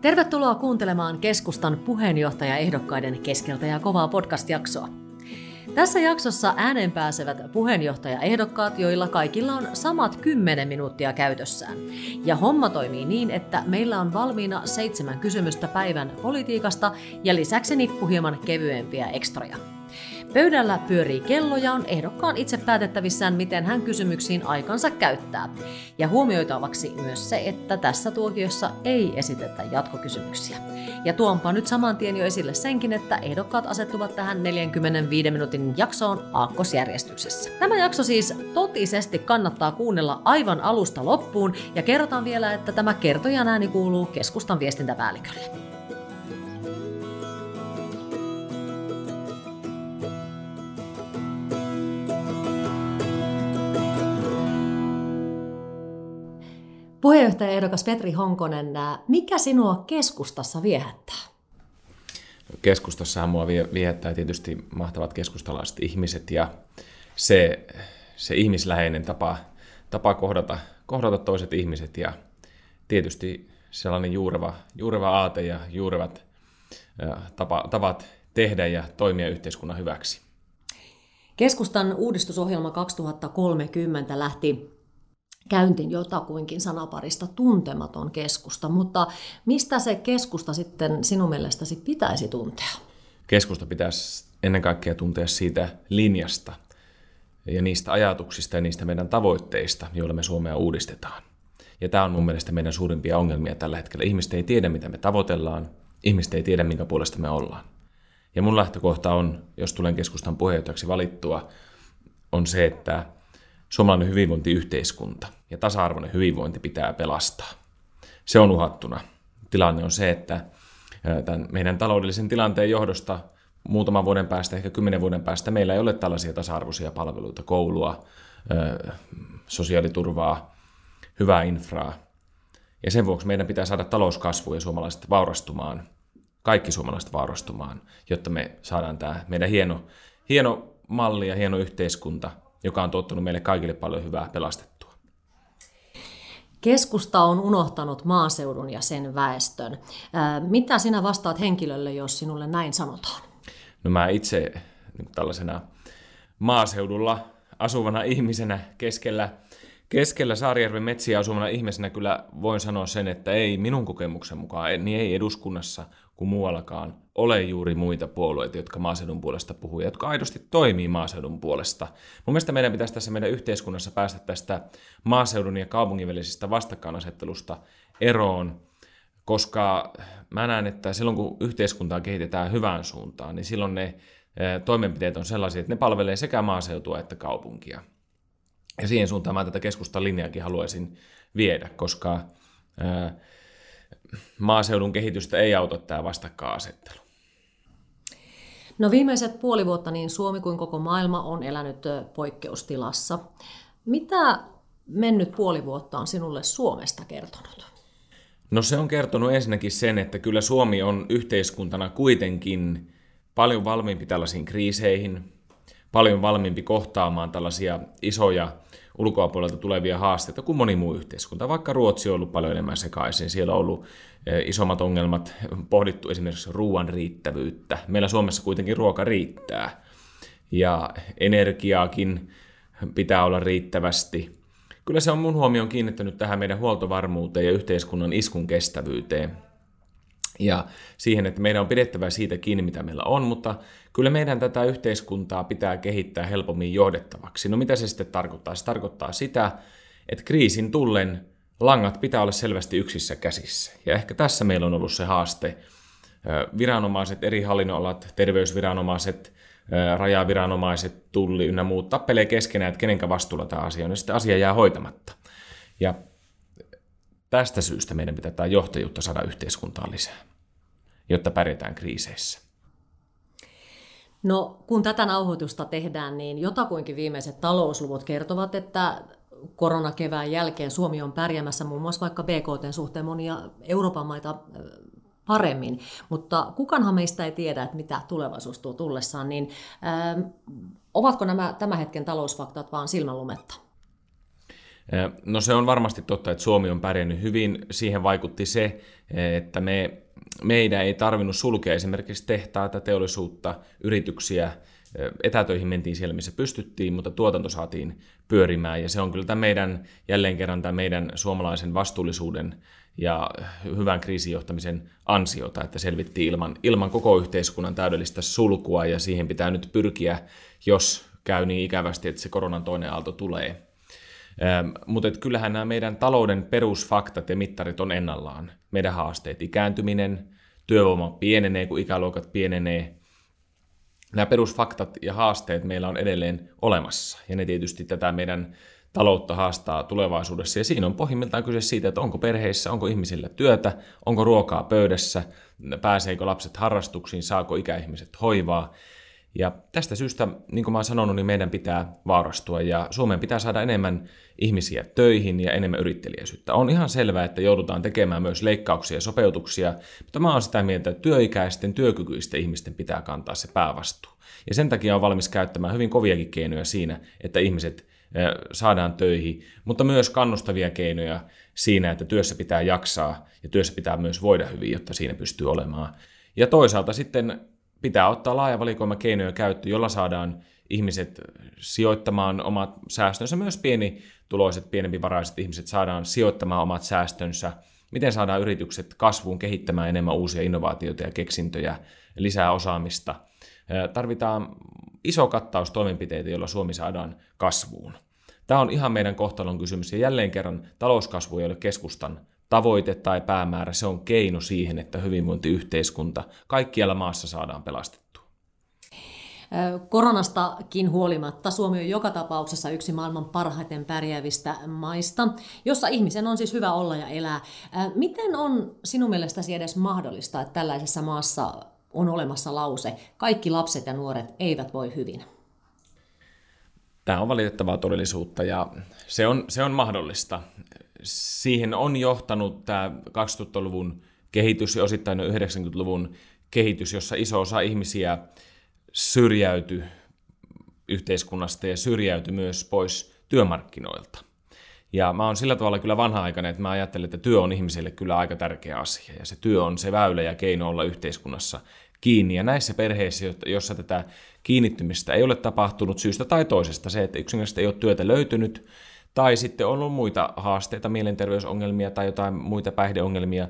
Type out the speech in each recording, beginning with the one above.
Tervetuloa kuuntelemaan keskustan puheenjohtajaehdokkaiden keskeltä ja kovaa podcast-jaksoa. Tässä jaksossa ääneen pääsevät puheenjohtajaehdokkaat, joilla kaikilla on samat 10 minuuttia käytössään. Ja homma toimii niin, että meillä on valmiina seitsemän kysymystä päivän politiikasta ja lisäksi nippu hieman kevyempiä ekstroja. Pöydällä pyörii kello ja on ehdokkaan itse päätettävissään, miten hän kysymyksiin aikansa käyttää. Ja huomioitavaksi myös se, että tässä tuokiossa ei esitetä jatkokysymyksiä. Ja tuonpa nyt saman tien jo esille senkin, että ehdokkaat asettuvat tähän 45 minuutin jaksoon aakkosjärjestyksessä. Tämä jakso siis totisesti kannattaa kuunnella aivan alusta loppuun ja kerrotaan vielä, että tämä kertojan ääni kuuluu keskustan viestintäpäällikölle. Puheenjohtaja-ehdokas Petri Honkonen, mikä sinua keskustassa viehättää? Keskustassahan mua viehättää tietysti mahtavat keskustalaiset ihmiset ja se, se ihmisläheinen tapa, tapa kohdata, kohdata toiset ihmiset ja tietysti sellainen juureva, juureva aate ja juurevat tapa, tavat tehdä ja toimia yhteiskunnan hyväksi. Keskustan uudistusohjelma 2030 lähti käyntin jotakuinkin sanaparista tuntematon keskusta, mutta mistä se keskusta sitten sinun mielestäsi pitäisi tuntea? Keskusta pitäisi ennen kaikkea tuntea siitä linjasta ja niistä ajatuksista ja niistä meidän tavoitteista, joilla me Suomea uudistetaan. Ja tämä on mun mielestä meidän suurimpia ongelmia tällä hetkellä. Ihmiset ei tiedä, mitä me tavoitellaan, ihmiset ei tiedä, minkä puolesta me ollaan. Ja mun lähtökohta on, jos tulen keskustan puheenjohtajaksi valittua, on se, että suomalainen hyvinvointiyhteiskunta ja tasa-arvoinen hyvinvointi pitää pelastaa. Se on uhattuna. Tilanne on se, että tämän meidän taloudellisen tilanteen johdosta muutaman vuoden päästä, ehkä kymmenen vuoden päästä, meillä ei ole tällaisia tasa-arvoisia palveluita, koulua, sosiaaliturvaa, hyvää infraa. Ja sen vuoksi meidän pitää saada talouskasvu ja suomalaiset vaurastumaan, kaikki suomalaiset vaurastumaan, jotta me saadaan tämä meidän hieno, hieno malli ja hieno yhteiskunta joka on tuottanut meille kaikille paljon hyvää pelastettua. Keskusta on unohtanut maaseudun ja sen väestön. Mitä sinä vastaat henkilölle, jos sinulle näin sanotaan? No mä itse niin tällaisena maaseudulla asuvana ihmisenä keskellä, keskellä Saarijärven metsiä asuvana ihmisenä kyllä voin sanoa sen, että ei minun kokemuksen mukaan, niin ei eduskunnassa kuin muuallakaan ole juuri muita puolueita, jotka maaseudun puolesta puhuu, jotka aidosti toimii maaseudun puolesta. Mun mielestä meidän pitäisi tässä meidän yhteiskunnassa päästä tästä maaseudun ja kaupungin välisestä vastakkainasettelusta eroon, koska mä näen, että silloin kun yhteiskuntaa kehitetään hyvään suuntaan, niin silloin ne toimenpiteet on sellaisia, että ne palvelee sekä maaseutua että kaupunkia. Ja siihen suuntaan mä tätä keskustan linjaakin haluaisin viedä, koska maaseudun kehitystä ei auta tämä vastakkainasettelu. No viimeiset puoli vuotta niin Suomi kuin koko maailma on elänyt poikkeustilassa. Mitä mennyt puoli vuotta on sinulle Suomesta kertonut? No se on kertonut ensinnäkin sen, että kyllä Suomi on yhteiskuntana kuitenkin paljon valmiimpi tällaisiin kriiseihin, paljon valmiimpi kohtaamaan tällaisia isoja ulkopuolelta tulevia haasteita kuin moni muu yhteiskunta. Vaikka Ruotsi on ollut paljon enemmän sekaisin, siellä on ollut e, isommat ongelmat, pohdittu esimerkiksi ruoan riittävyyttä. Meillä Suomessa kuitenkin ruoka riittää ja energiaakin pitää olla riittävästi. Kyllä se on mun huomioon kiinnittänyt tähän meidän huoltovarmuuteen ja yhteiskunnan iskun kestävyyteen ja siihen, että meidän on pidettävä siitä kiinni, mitä meillä on, mutta kyllä meidän tätä yhteiskuntaa pitää kehittää helpommin johdettavaksi. No mitä se sitten tarkoittaa? Se tarkoittaa sitä, että kriisin tullen langat pitää olla selvästi yksissä käsissä. Ja ehkä tässä meillä on ollut se haaste. Viranomaiset, eri hallinnonalat, terveysviranomaiset, rajaviranomaiset, tulli ynnä muut tappelee keskenään, että kenenkä vastuulla tämä asia on, ja sitten asia jää hoitamatta. Ja tästä syystä meidän pitää tämä johtajuutta saada yhteiskuntaan lisää, jotta pärjätään kriiseissä. No, kun tätä nauhoitusta tehdään, niin jotakuinkin viimeiset talousluvut kertovat, että koronakevään jälkeen Suomi on pärjäämässä muun muassa vaikka BKT suhteen monia Euroopan maita paremmin, mutta kukanhan meistä ei tiedä, että mitä tulevaisuus tuo tullessaan, niin äh, ovatko nämä tämän hetken talousfaktat vaan silmänlumetta? No se on varmasti totta, että Suomi on pärjännyt hyvin. Siihen vaikutti se, että me, meidän ei tarvinnut sulkea esimerkiksi tehtaita, teollisuutta, yrityksiä. Etätöihin mentiin siellä, missä pystyttiin, mutta tuotanto saatiin pyörimään. Ja se on kyllä tämä meidän, jälleen kerran tämä meidän suomalaisen vastuullisuuden ja hyvän kriisijohtamisen ansiota, että selvittiin ilman, ilman koko yhteiskunnan täydellistä sulkua ja siihen pitää nyt pyrkiä, jos käy niin ikävästi, että se koronan toinen aalto tulee. Mutta kyllähän nämä meidän talouden perusfaktat ja mittarit on ennallaan. Meidän haasteet, ikääntyminen, työvoima pienenee, kun ikäluokat pienenee. Nämä perusfaktat ja haasteet meillä on edelleen olemassa. Ja ne tietysti tätä meidän taloutta haastaa tulevaisuudessa. Ja siinä on pohjimmiltaan kyse siitä, että onko perheissä, onko ihmisillä työtä, onko ruokaa pöydässä, pääseekö lapset harrastuksiin, saako ikäihmiset hoivaa. Ja tästä syystä, niin kuin mä oon sanonut, niin meidän pitää vaurastua ja Suomeen pitää saada enemmän ihmisiä töihin ja enemmän yrittelijäisyyttä. On ihan selvää, että joudutaan tekemään myös leikkauksia ja sopeutuksia, mutta mä oon sitä mieltä, että työikäisten, työkykyisten ihmisten pitää kantaa se päävastuu. Ja sen takia on valmis käyttämään hyvin koviakin keinoja siinä, että ihmiset saadaan töihin, mutta myös kannustavia keinoja siinä, että työssä pitää jaksaa ja työssä pitää myös voida hyvin, jotta siinä pystyy olemaan. Ja toisaalta sitten pitää ottaa laaja valikoima keinoja käyttöön, jolla saadaan ihmiset sijoittamaan omat säästönsä, myös pienituloiset, pienempivaraiset ihmiset saadaan sijoittamaan omat säästönsä, miten saadaan yritykset kasvuun kehittämään enemmän uusia innovaatioita ja keksintöjä, lisää osaamista. Tarvitaan iso kattaus toimenpiteitä, joilla Suomi saadaan kasvuun. Tämä on ihan meidän kohtalon kysymys, ja jälleen kerran talouskasvu ei ole keskustan tavoite tai päämäärä, se on keino siihen, että hyvinvointiyhteiskunta kaikkialla maassa saadaan pelastettua. Koronastakin huolimatta Suomi on joka tapauksessa yksi maailman parhaiten pärjäävistä maista, jossa ihmisen on siis hyvä olla ja elää. Miten on sinun mielestäsi edes mahdollista, että tällaisessa maassa on olemassa lause, kaikki lapset ja nuoret eivät voi hyvin? Tämä on valitettavaa todellisuutta ja se on, se on mahdollista. Siihen on johtanut tämä 2000-luvun kehitys ja osittain 90-luvun kehitys, jossa iso osa ihmisiä syrjäytyi yhteiskunnasta ja syrjäytyi myös pois työmarkkinoilta. Ja mä oon sillä tavalla kyllä vanha-aikainen, että mä ajattelen, että työ on ihmiselle kyllä aika tärkeä asia. Ja se työ on se väylä ja keino olla yhteiskunnassa kiinni. Ja näissä perheissä, joissa tätä kiinnittymistä ei ole tapahtunut syystä tai toisesta, se, että yksinkertaisesti ei ole työtä löytynyt, tai sitten on ollut muita haasteita, mielenterveysongelmia tai jotain muita päihdeongelmia,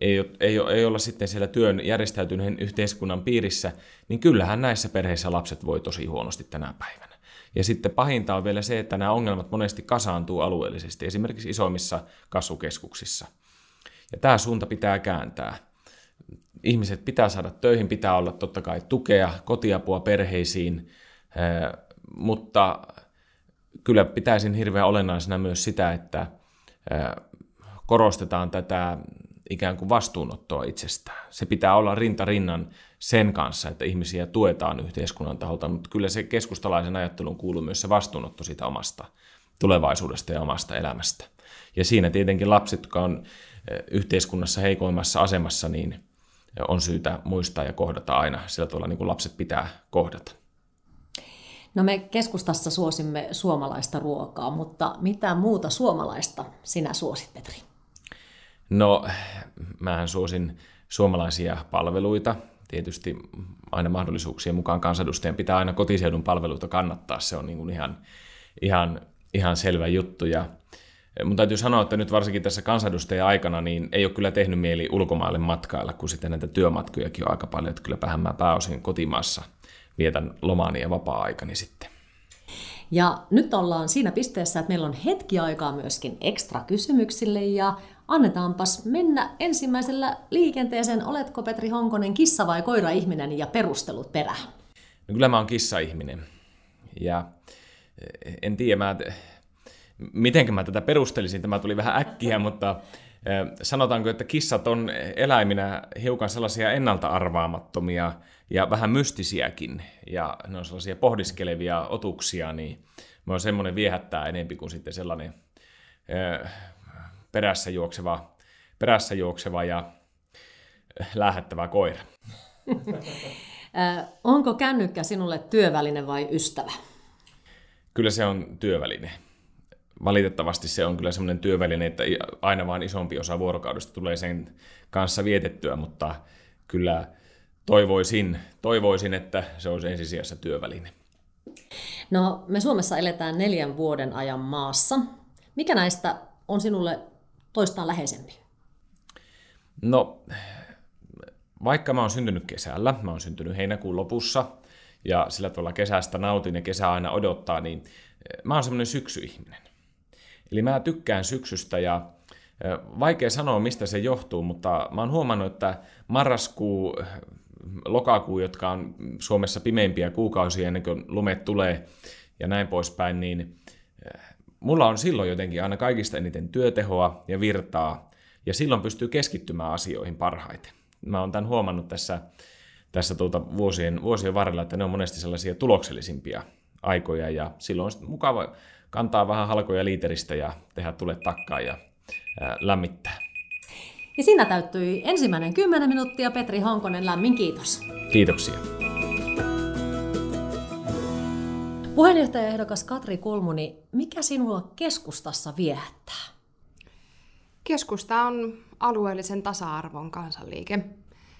ei, ei, ei olla sitten siellä työn järjestäytyneen yhteiskunnan piirissä, niin kyllähän näissä perheissä lapset voi tosi huonosti tänä päivänä. Ja sitten pahinta on vielä se, että nämä ongelmat monesti kasaantuu alueellisesti, esimerkiksi isommissa kasvukeskuksissa. Ja tämä suunta pitää kääntää. Ihmiset pitää saada töihin, pitää olla totta kai tukea, kotiapua perheisiin, mutta kyllä pitäisin hirveän olennaisena myös sitä, että korostetaan tätä ikään kuin vastuunottoa itsestään. Se pitää olla rinta rinnan sen kanssa, että ihmisiä tuetaan yhteiskunnan taholta, mutta kyllä se keskustalaisen ajattelun kuuluu myös se vastuunotto siitä omasta tulevaisuudesta ja omasta elämästä. Ja siinä tietenkin lapset, jotka on yhteiskunnassa heikoimmassa asemassa, niin on syytä muistaa ja kohdata aina sillä tavalla, niin kuin lapset pitää kohdata. No me keskustassa suosimme suomalaista ruokaa, mutta mitä muuta suomalaista sinä suosit, Petri? No, mähän suosin suomalaisia palveluita. Tietysti aina mahdollisuuksien mukaan kansanedustajan pitää aina kotiseudun palveluita kannattaa. Se on niin kuin ihan, ihan, ihan selvä juttu. Ja mun täytyy sanoa, että nyt varsinkin tässä kansanedustajan aikana niin ei ole kyllä tehnyt mieli ulkomaille matkailla, kun sitten näitä työmatkojakin on aika paljon. Että kylläpähän mä pääosin kotimaassa vietän lomaani ja vapaa-aikani sitten. Ja nyt ollaan siinä pisteessä, että meillä on hetki aikaa myöskin ekstra kysymyksille ja annetaanpas mennä ensimmäisellä liikenteeseen. Oletko Petri Honkonen kissa vai koira-ihminen ja perustelut perään? No kyllä mä oon kissa-ihminen. Ja eh, en tiedä, mä, miten mä tätä perustelisin, tämä tuli vähän äkkiä, mutta eh, sanotaanko, että kissat on eläiminä hiukan sellaisia ennalta arvaamattomia ja vähän mystisiäkin, ja ne on sellaisia pohdiskelevia otuksia, niin mä on semmoinen viehättää enempi kuin sitten sellainen eh, perässä juokseva, perässä juokseva ja lähettävä koira. Onko kännykkä sinulle työväline vai ystävä? Kyllä se on työväline. valitettavasti se on kyllä semmoinen työväline, että aina vaan isompi osa vuorokaudesta tulee sen kanssa vietettyä, mutta kyllä toivoisin, toivoisin että se olisi ensisijassa työväline. No, me Suomessa eletään neljän vuoden ajan maassa. Mikä näistä on sinulle toistaan läheisempi? No, vaikka mä oon syntynyt kesällä, mä oon syntynyt heinäkuun lopussa, ja sillä tavalla kesästä nautin ja kesä aina odottaa, niin eh, mä oon semmoinen syksyihminen. Eli mä tykkään syksystä ja eh, vaikea sanoa, mistä se johtuu, mutta mä oon huomannut, että marraskuu, lokakuu, jotka on Suomessa pimeimpiä kuukausia ennen kuin lumet tulee ja näin poispäin, niin eh, mulla on silloin jotenkin aina kaikista eniten työtehoa ja virtaa, ja silloin pystyy keskittymään asioihin parhaiten. Mä oon tämän huomannut tässä, tässä tuota vuosien, vuosien varrella, että ne on monesti sellaisia tuloksellisimpia aikoja, ja silloin on mukava kantaa vähän halkoja liiteristä ja tehdä tule takkaa ja ää, lämmittää. Ja siinä täyttyi ensimmäinen 10 minuuttia. Petri Honkonen, lämmin kiitos. Kiitoksia. Puheenjohtajaehdokas Katri Kulmuni, mikä sinua keskustassa viehättää? Keskusta on alueellisen tasa-arvon kansanliike.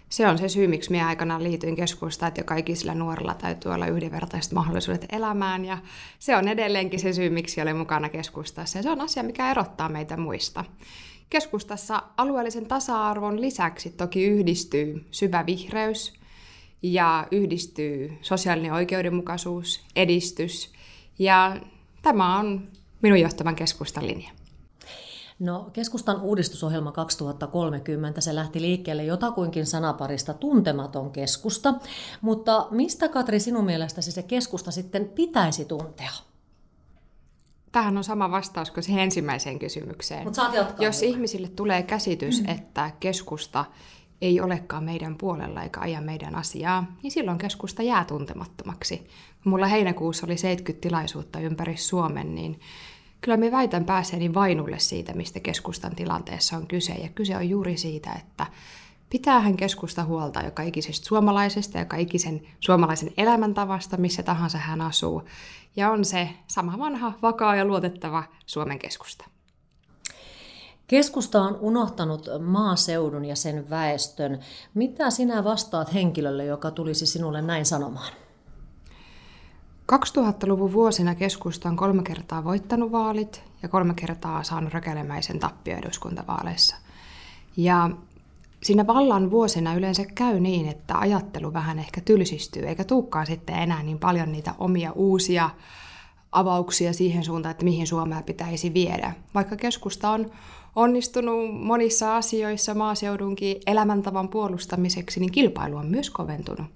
Se on se syy, miksi minä aikanaan liityin keskustaan, että joka ikisellä nuorella täytyy olla yhdenvertaiset mahdollisuudet elämään. Ja se on edelleenkin se syy, miksi olen mukana keskustassa. Ja se on asia, mikä erottaa meitä muista. Keskustassa alueellisen tasa-arvon lisäksi toki yhdistyy syvä vihreys ja yhdistyy sosiaalinen oikeudenmukaisuus, edistys. Ja tämä on minun johtavan keskustan linja. No, keskustan uudistusohjelma 2030, se lähti liikkeelle jotakuinkin sanaparista tuntematon keskusta, mutta mistä Katri sinun mielestäsi se keskusta sitten pitäisi tuntea? Tähän on sama vastaus kuin siihen ensimmäiseen kysymykseen. Mut saat jatkaa Jos vielä. ihmisille tulee käsitys, että keskusta ei olekaan meidän puolella eikä aja meidän asiaa, niin silloin keskusta jää tuntemattomaksi. Mulla heinäkuussa oli 70 tilaisuutta ympäri Suomen, niin kyllä me väitän pääseeni vainulle siitä, mistä keskustan tilanteessa on kyse. Ja kyse on juuri siitä, että pitäähän keskusta huolta joka ikisestä suomalaisesta, joka ikisen suomalaisen elämäntavasta, missä tahansa hän asuu. Ja on se sama vanha, vakaa ja luotettava Suomen keskusta. Keskusta on unohtanut maaseudun ja sen väestön. Mitä sinä vastaat henkilölle, joka tulisi sinulle näin sanomaan? 2000-luvun vuosina keskusta on kolme kertaa voittanut vaalit ja kolme kertaa saanut räkälemäisen tappio eduskuntavaaleissa. Ja siinä vallan vuosina yleensä käy niin, että ajattelu vähän ehkä tylsistyy, eikä tuukkaan sitten enää niin paljon niitä omia uusia avauksia siihen suuntaan, että mihin Suomea pitäisi viedä. Vaikka keskusta on onnistunut monissa asioissa maaseudunkin elämäntavan puolustamiseksi, niin kilpailu on myös koventunut.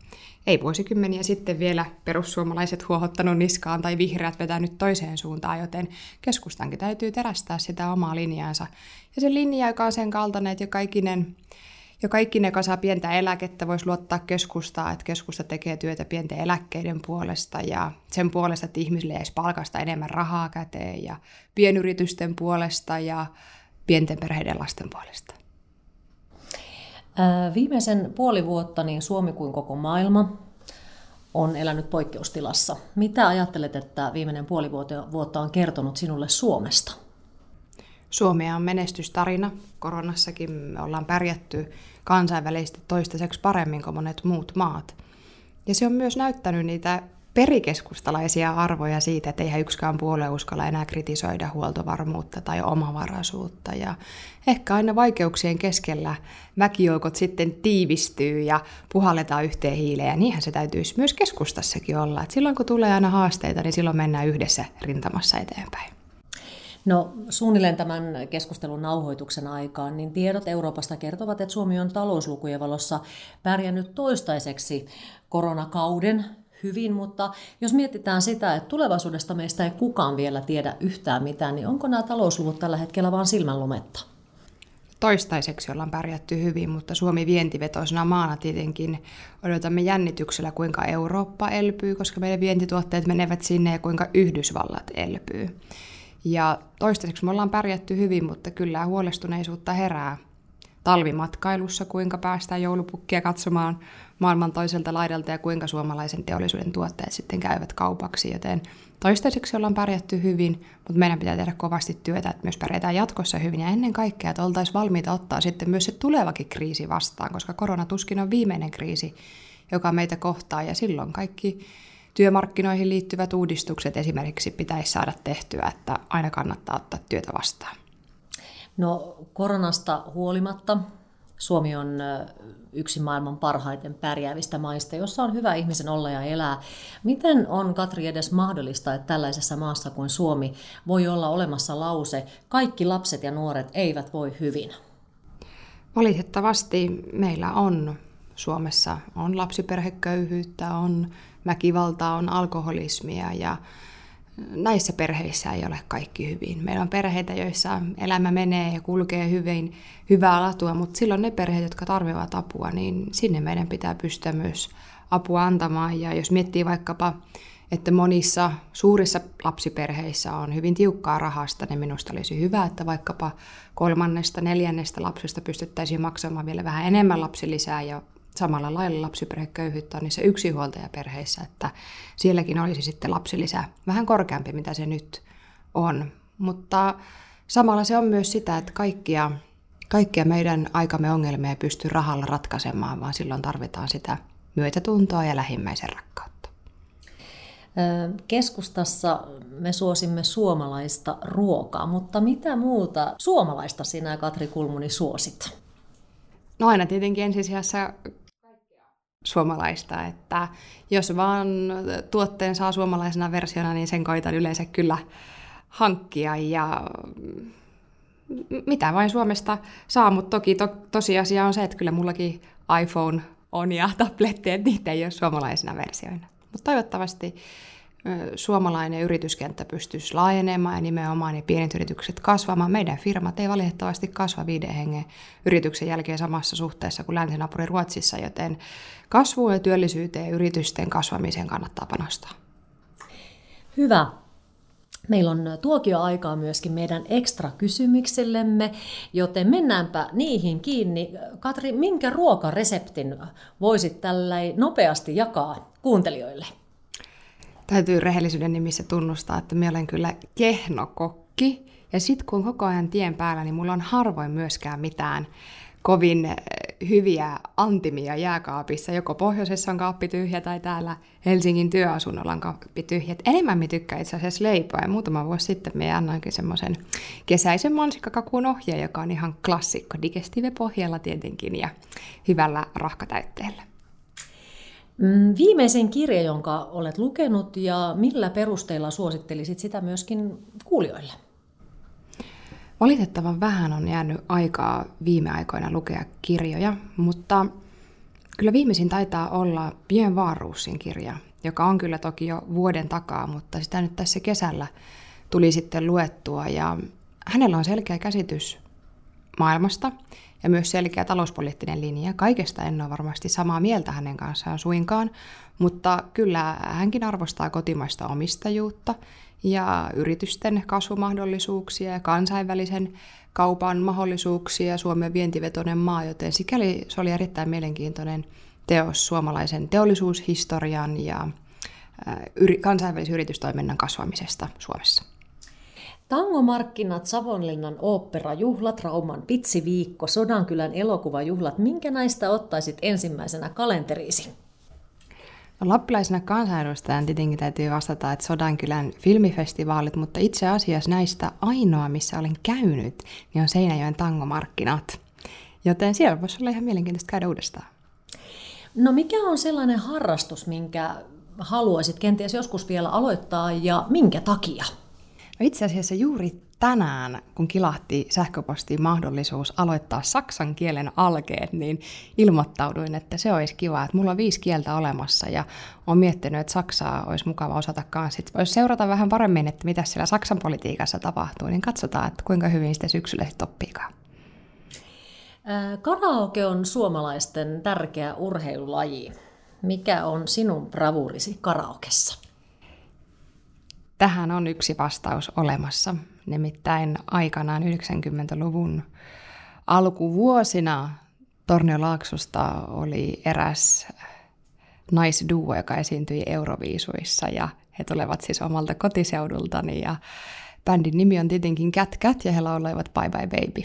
Ei vuosikymmeniä sitten vielä perussuomalaiset huohottanut niskaan tai vihreät vetänyt toiseen suuntaan, joten keskustankin täytyy terästää sitä omaa linjaansa. Ja se linja, joka on sen kaltainen, että joka ikinen joka ikinen, joka saa pientä eläkettä, voisi luottaa keskustaa, että keskusta tekee työtä pienten eläkkeiden puolesta ja sen puolesta, että ihmisille edes palkasta enemmän rahaa käteen ja pienyritysten puolesta ja pienten perheiden lasten puolesta. Viimeisen puoli vuotta niin Suomi kuin koko maailma on elänyt poikkeustilassa. Mitä ajattelet, että viimeinen puoli vuotta on kertonut sinulle Suomesta? Suomea on menestystarina. Koronassakin me ollaan pärjätty kansainvälisesti toistaiseksi paremmin kuin monet muut maat. Ja se on myös näyttänyt niitä perikeskustalaisia arvoja siitä, että eihän yksikään puolue uskalla enää kritisoida huoltovarmuutta tai omavaraisuutta. Ja ehkä aina vaikeuksien keskellä väkijoukot sitten tiivistyy ja puhalletaan yhteen hiileen. Ja niinhän se täytyisi myös keskustassakin olla. Et silloin kun tulee aina haasteita, niin silloin mennään yhdessä rintamassa eteenpäin. No suunnilleen tämän keskustelun nauhoituksen aikaan, niin tiedot Euroopasta kertovat, että Suomi on talouslukujen valossa pärjännyt toistaiseksi koronakauden hyvin, mutta jos mietitään sitä, että tulevaisuudesta meistä ei kukaan vielä tiedä yhtään mitään, niin onko nämä talousluvut tällä hetkellä vain silmänlumetta? Toistaiseksi ollaan pärjätty hyvin, mutta Suomi vientivetoisena maana tietenkin odotamme jännityksellä, kuinka Eurooppa elpyy, koska meidän vientituotteet menevät sinne ja kuinka Yhdysvallat elpyy. Ja toistaiseksi me ollaan pärjätty hyvin, mutta kyllä huolestuneisuutta herää talvimatkailussa, kuinka päästään joulupukkia katsomaan maailman toiselta laidalta ja kuinka suomalaisen teollisuuden tuotteet sitten käyvät kaupaksi, joten toistaiseksi ollaan pärjätty hyvin, mutta meidän pitää tehdä kovasti työtä, että myös pärjätään jatkossa hyvin. Ja ennen kaikkea, että oltaisiin valmiita ottaa sitten myös se tulevakin kriisi vastaan, koska korona tuskin on viimeinen kriisi, joka meitä kohtaa. Ja silloin kaikki työmarkkinoihin liittyvät uudistukset esimerkiksi pitäisi saada tehtyä, että aina kannattaa ottaa työtä vastaan. No koronasta huolimatta Suomi on yksi maailman parhaiten pärjäävistä maista, jossa on hyvä ihmisen olla ja elää. Miten on, Katri, edes mahdollista, että tällaisessa maassa kuin Suomi voi olla olemassa lause, kaikki lapset ja nuoret eivät voi hyvin? Valitettavasti meillä on Suomessa on lapsiperheköyhyyttä, on väkivaltaa, on alkoholismia ja näissä perheissä ei ole kaikki hyvin. Meillä on perheitä, joissa elämä menee ja kulkee hyvin, hyvää latua, mutta silloin ne perheet, jotka tarvitsevat apua, niin sinne meidän pitää pystyä myös apua antamaan. Ja jos miettii vaikkapa, että monissa suurissa lapsiperheissä on hyvin tiukkaa rahasta, niin minusta olisi hyvä, että vaikkapa kolmannesta, neljännestä lapsesta pystyttäisiin maksamaan vielä vähän enemmän lapsilisää ja samalla lailla lapsiperheköyhyyttä on niissä yksinhuoltajaperheissä, että sielläkin olisi sitten lapsilisä vähän korkeampi, mitä se nyt on. Mutta samalla se on myös sitä, että kaikkia, kaikkia meidän aikamme ongelmia ei pysty rahalla ratkaisemaan, vaan silloin tarvitaan sitä myötätuntoa ja lähimmäisen rakkautta. Keskustassa me suosimme suomalaista ruokaa, mutta mitä muuta suomalaista sinä, Katri Kulmuni, suosit? No aina tietenkin ensisijassa suomalaista, että jos vaan tuotteen saa suomalaisena versiona, niin sen koitan yleensä kyllä hankkia ja mitä vain Suomesta saa, mutta toki to, tosiasia on se, että kyllä mullakin iPhone on ja tabletti, että niitä ei ole suomalaisena versioina. Mutta toivottavasti suomalainen yrityskenttä pystyisi laajenemaan ja nimenomaan ne pienet yritykset kasvamaan. Meidän firmat ei valitettavasti kasva viiden hengen yrityksen jälkeen samassa suhteessa kuin länsinapuri Ruotsissa, joten kasvuun ja työllisyyteen ja yritysten kasvamiseen kannattaa panostaa. Hyvä. Meillä on tuokioaikaa myöskin meidän ekstra kysymyksillemme, joten mennäänpä niihin kiinni. Katri, minkä ruokareseptin voisit tällä nopeasti jakaa kuuntelijoille? Täytyy rehellisyyden nimissä tunnustaa, että minä olen kyllä kehnokokki. Ja sitten kun koko ajan tien päällä, niin mulla on harvoin myöskään mitään kovin eh, hyviä antimia jääkaapissa. Joko pohjoisessa on kaappi tyhjä tai täällä Helsingin työasunnolla on kaappi tyhjä. Et enemmän me tykkää itse asiassa leipoa. Ja muutama vuosi sitten me annoinkin semmoisen kesäisen mansikkakakuun ohjeen, joka on ihan klassikko digestive pohjalla tietenkin ja hyvällä rahkatäytteellä. Mm, viimeisen kirja, jonka olet lukenut ja millä perusteella suosittelisit sitä myöskin kuulijoille? Valitettavan vähän on jäänyt aikaa viime aikoina lukea kirjoja, mutta kyllä viimeisin taitaa olla Bien Vaaruusin kirja, joka on kyllä toki jo vuoden takaa, mutta sitä nyt tässä kesällä tuli sitten luettua ja hänellä on selkeä käsitys maailmasta ja myös selkeä talouspoliittinen linja. Kaikesta en ole varmasti samaa mieltä hänen kanssaan suinkaan, mutta kyllä hänkin arvostaa kotimaista omistajuutta ja yritysten kasvumahdollisuuksia ja kansainvälisen kaupan mahdollisuuksia. Suomen vientivetoinen maa, joten sikäli se oli erittäin mielenkiintoinen teos suomalaisen teollisuushistorian ja kansainvälisen yritystoiminnan kasvamisesta Suomessa. Tangomarkkinat, Savonlinnan oopperajuhlat, Rauman pitsiviikko, Sodankylän elokuvajuhlat. Minkä näistä ottaisit ensimmäisenä kalenteriisi? No, lappilaisena kansanedustajan tietenkin täytyy vastata, että Sodankylän filmifestivaalit, mutta itse asiassa näistä ainoa, missä olen käynyt, niin on Seinäjoen tangomarkkinat. Joten siellä voisi olla ihan mielenkiintoista käydä uudestaan. No mikä on sellainen harrastus, minkä haluaisit kenties joskus vielä aloittaa ja minkä takia? No itse asiassa juuri tänään, kun kilahti sähköpostiin mahdollisuus aloittaa saksan kielen alkeet, niin ilmoittauduin, että se olisi kiva, että mulla on viisi kieltä olemassa ja olen miettinyt, että saksaa olisi mukava osata kanssa. Voisi seurata vähän paremmin, että mitä siellä Saksan politiikassa tapahtuu, niin katsotaan, että kuinka hyvin sitä syksyllä sitten oppiikaan. Karaoke on suomalaisten tärkeä urheilulaji. Mikä on sinun bravurisi karaokessa? Tähän on yksi vastaus olemassa. Nimittäin aikanaan 90-luvun alkuvuosina Torniolaaksosta oli eräs naisduo, joka esiintyi Euroviisuissa ja he tulevat siis omalta kotiseudultani ja bändin nimi on tietenkin Cat Cat ja he lauloivat Bye Bye Baby.